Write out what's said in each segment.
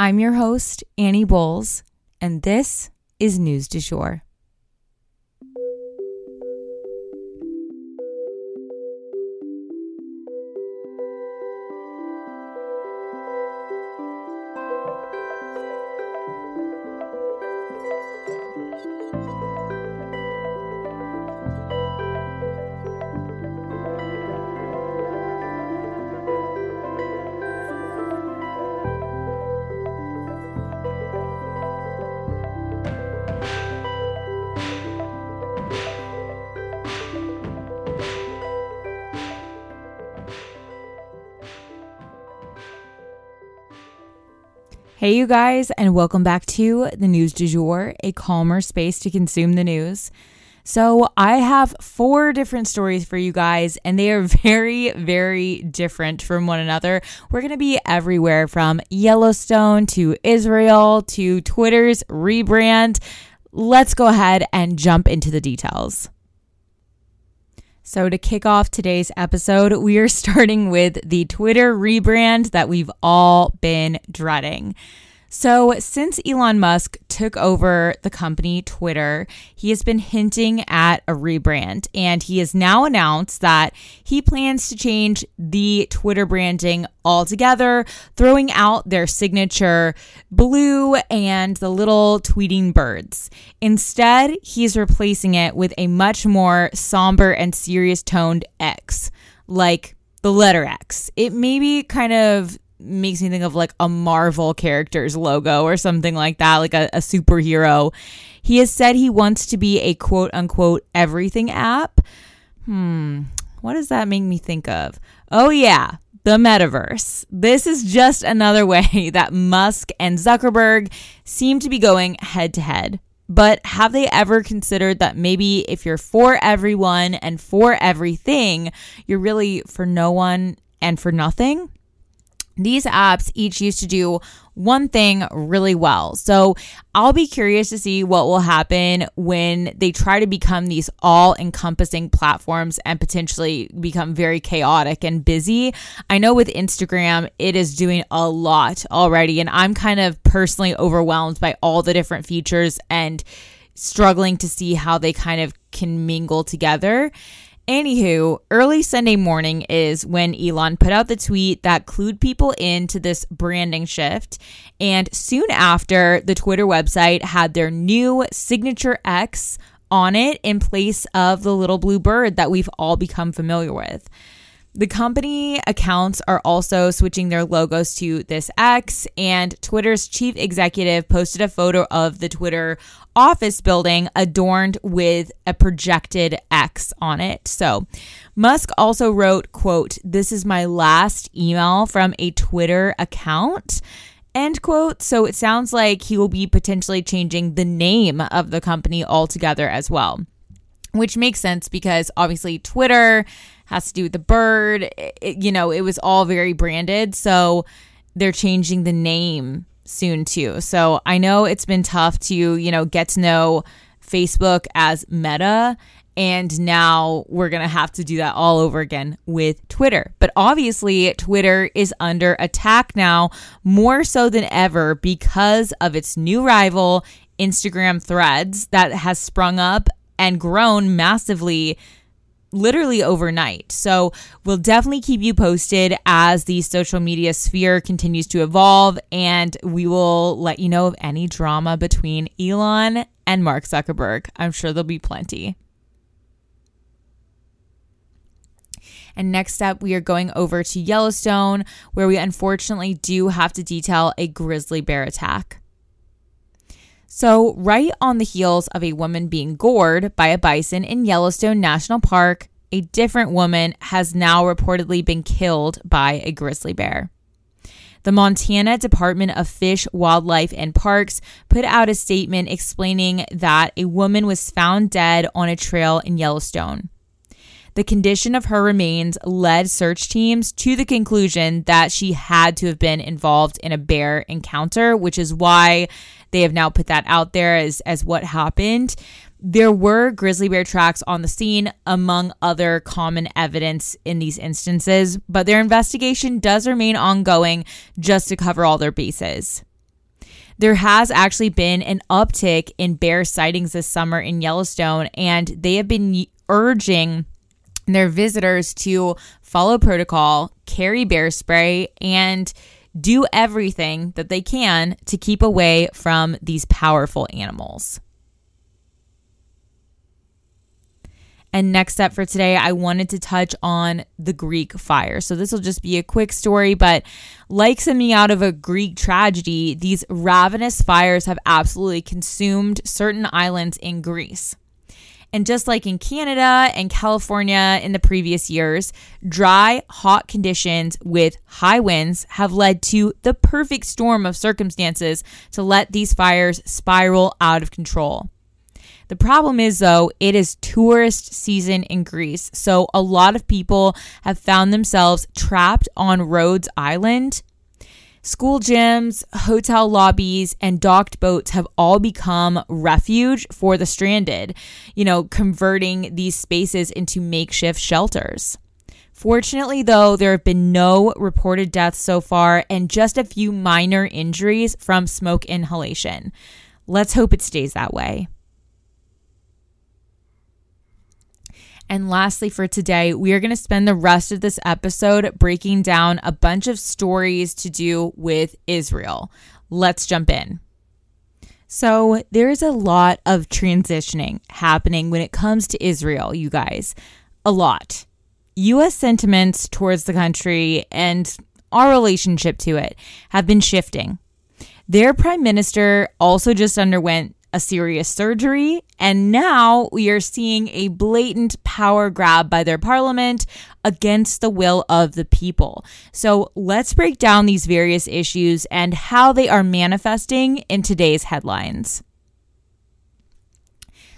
I'm your host, Annie Bowles, and this is News du Jour. Hey, you guys, and welcome back to the News du Jour, a calmer space to consume the news. So, I have four different stories for you guys, and they are very, very different from one another. We're going to be everywhere from Yellowstone to Israel to Twitter's rebrand. Let's go ahead and jump into the details. So, to kick off today's episode, we are starting with the Twitter rebrand that we've all been dreading. So, since Elon Musk took over the company Twitter, he has been hinting at a rebrand, and he has now announced that he plans to change the Twitter branding altogether, throwing out their signature blue and the little tweeting birds. Instead, he's replacing it with a much more somber and serious toned X, like the letter X. It maybe kind of makes me think of like a Marvel character's logo or something like that, like a, a superhero. He has said he wants to be a quote unquote everything app. Hmm, what does that make me think of? Oh, yeah, the metaverse. This is just another way that Musk and Zuckerberg seem to be going head to head. But have they ever considered that maybe if you're for everyone and for everything, you're really for no one and for nothing? These apps each used to do one thing really well. So I'll be curious to see what will happen when they try to become these all encompassing platforms and potentially become very chaotic and busy. I know with Instagram, it is doing a lot already, and I'm kind of personally overwhelmed by all the different features and struggling to see how they kind of can mingle together. Anywho, early Sunday morning is when Elon put out the tweet that clued people into this branding shift. And soon after, the Twitter website had their new signature X on it in place of the little blue bird that we've all become familiar with. The company accounts are also switching their logos to this X, and Twitter's chief executive posted a photo of the Twitter office building adorned with a projected X on it. So, Musk also wrote, quote, "This is my last email from a Twitter account." End quote. So it sounds like he will be potentially changing the name of the company altogether as well, which makes sense because obviously Twitter has to do with the bird. It, you know, it was all very branded. So they're changing the name soon too. So I know it's been tough to, you know, get to know Facebook as Meta. And now we're going to have to do that all over again with Twitter. But obviously, Twitter is under attack now more so than ever because of its new rival, Instagram Threads, that has sprung up and grown massively literally overnight. So we'll definitely keep you posted as the social media sphere continues to evolve, and we will let you know of any drama between Elon and Mark Zuckerberg. I'm sure there'll be plenty. And next up, we are going over to Yellowstone, where we unfortunately do have to detail a grizzly bear attack. So, right on the heels of a woman being gored by a bison in Yellowstone National Park, a different woman has now reportedly been killed by a grizzly bear. The Montana Department of Fish, Wildlife, and Parks put out a statement explaining that a woman was found dead on a trail in Yellowstone. The condition of her remains led search teams to the conclusion that she had to have been involved in a bear encounter, which is why they have now put that out there as, as what happened. There were grizzly bear tracks on the scene, among other common evidence in these instances, but their investigation does remain ongoing just to cover all their bases. there has actually been an uptick in bear sightings this summer in Yellowstone, and they have been urging their visitors to follow protocol, carry bear spray, and do everything that they can to keep away from these powerful animals. And next up for today, I wanted to touch on the Greek fire. So this will just be a quick story, but like something out of a Greek tragedy, these ravenous fires have absolutely consumed certain islands in Greece. And just like in Canada and California in the previous years, dry, hot conditions with high winds have led to the perfect storm of circumstances to let these fires spiral out of control. The problem is, though, it is tourist season in Greece. So a lot of people have found themselves trapped on Rhodes Island School gyms, hotel lobbies, and docked boats have all become refuge for the stranded, you know, converting these spaces into makeshift shelters. Fortunately, though, there have been no reported deaths so far and just a few minor injuries from smoke inhalation. Let's hope it stays that way. And lastly, for today, we are going to spend the rest of this episode breaking down a bunch of stories to do with Israel. Let's jump in. So, there's a lot of transitioning happening when it comes to Israel, you guys. A lot. US sentiments towards the country and our relationship to it have been shifting. Their prime minister also just underwent a serious surgery, and now we are seeing a blatant power grab by their parliament against the will of the people. So let's break down these various issues and how they are manifesting in today's headlines.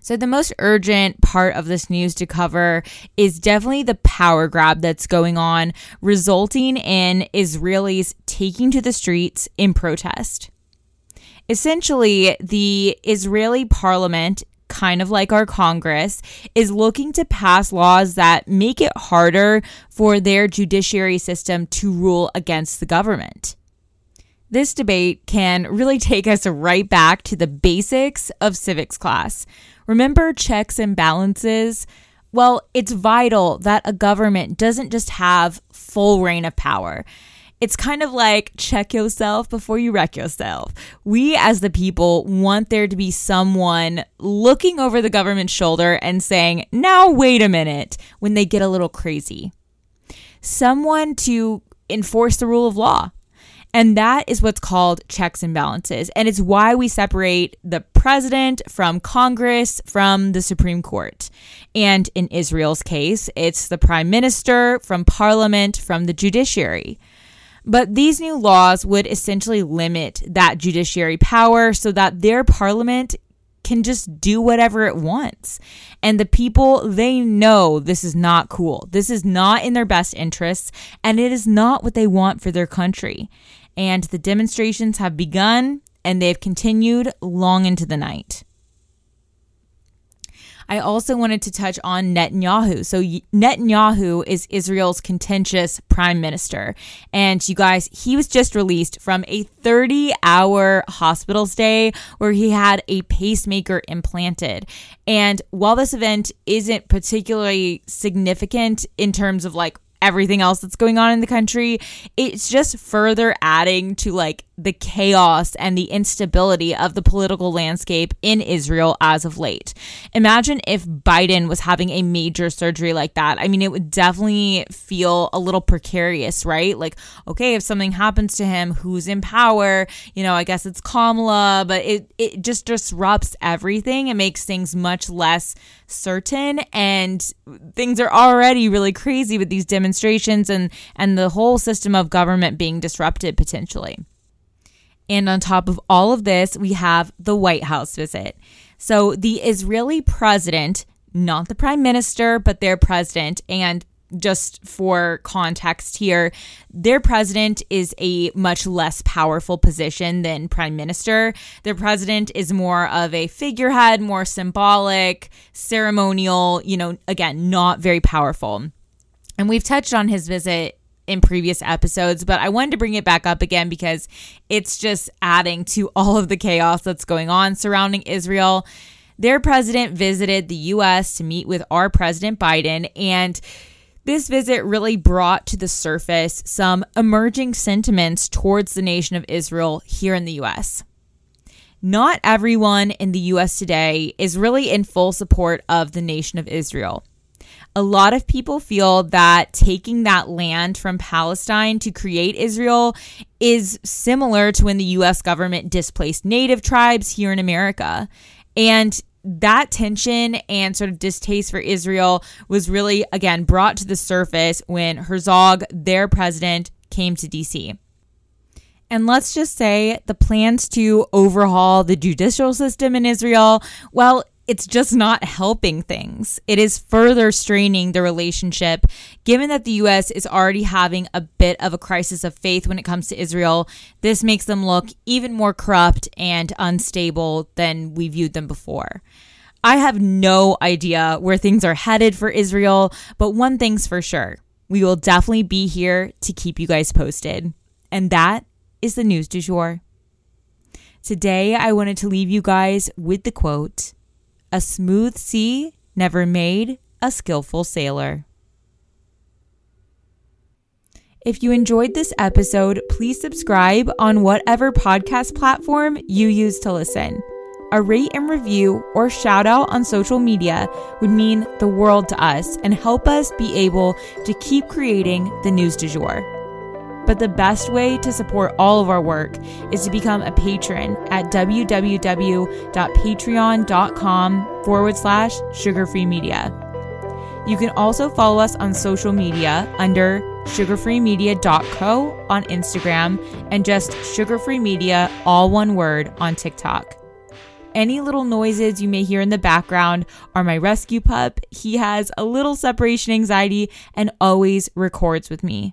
So, the most urgent part of this news to cover is definitely the power grab that's going on, resulting in Israelis taking to the streets in protest. Essentially, the Israeli parliament kind of like our Congress, is looking to pass laws that make it harder for their judiciary system to rule against the government. This debate can really take us right back to the basics of civics class. Remember checks and balances? Well, it's vital that a government doesn't just have full reign of power it's kind of like check yourself before you wreck yourself. We, as the people, want there to be someone looking over the government's shoulder and saying, now, wait a minute, when they get a little crazy. Someone to enforce the rule of law. And that is what's called checks and balances. And it's why we separate the president from Congress from the Supreme Court. And in Israel's case, it's the prime minister from parliament from the judiciary. But these new laws would essentially limit that judiciary power so that their parliament can just do whatever it wants. And the people, they know this is not cool. This is not in their best interests, and it is not what they want for their country. And the demonstrations have begun and they've continued long into the night. I also wanted to touch on Netanyahu. So, Netanyahu is Israel's contentious prime minister. And you guys, he was just released from a 30 hour hospital stay where he had a pacemaker implanted. And while this event isn't particularly significant in terms of like everything else that's going on in the country, it's just further adding to like the chaos and the instability of the political landscape in Israel as of late. Imagine if Biden was having a major surgery like that. I mean, it would definitely feel a little precarious, right? Like, okay, if something happens to him, who's in power? You know, I guess it's Kamala, but it, it just disrupts everything. It makes things much less certain and things are already really crazy with these demonstrations and and the whole system of government being disrupted potentially. And on top of all of this, we have the White House visit. So the Israeli president, not the prime minister, but their president, and just for context here, their president is a much less powerful position than prime minister. Their president is more of a figurehead, more symbolic, ceremonial, you know, again, not very powerful. And we've touched on his visit in previous episodes, but I wanted to bring it back up again because it's just adding to all of the chaos that's going on surrounding Israel. Their president visited the US to meet with our President Biden, and this visit really brought to the surface some emerging sentiments towards the nation of Israel here in the US not everyone in the US today is really in full support of the nation of Israel. A lot of people feel that taking that land from Palestine to create Israel is similar to when the US government displaced native tribes here in America. And that tension and sort of distaste for Israel was really, again, brought to the surface when Herzog, their president, came to DC. And let's just say the plans to overhaul the judicial system in Israel, well, it's just not helping things. It is further straining the relationship, given that the US is already having a bit of a crisis of faith when it comes to Israel. This makes them look even more corrupt and unstable than we viewed them before. I have no idea where things are headed for Israel, but one thing's for sure we will definitely be here to keep you guys posted. And that is the news du jour. Today, I wanted to leave you guys with the quote A smooth sea never made a skillful sailor. If you enjoyed this episode, please subscribe on whatever podcast platform you use to listen. A rate and review or shout out on social media would mean the world to us and help us be able to keep creating the news du jour. But the best way to support all of our work is to become a patron at www.patreon.com forward slash sugarfree media. You can also follow us on social media under sugarfreemedia.co on Instagram and just sugarfree media, all one word, on TikTok. Any little noises you may hear in the background are my rescue pup. He has a little separation anxiety and always records with me.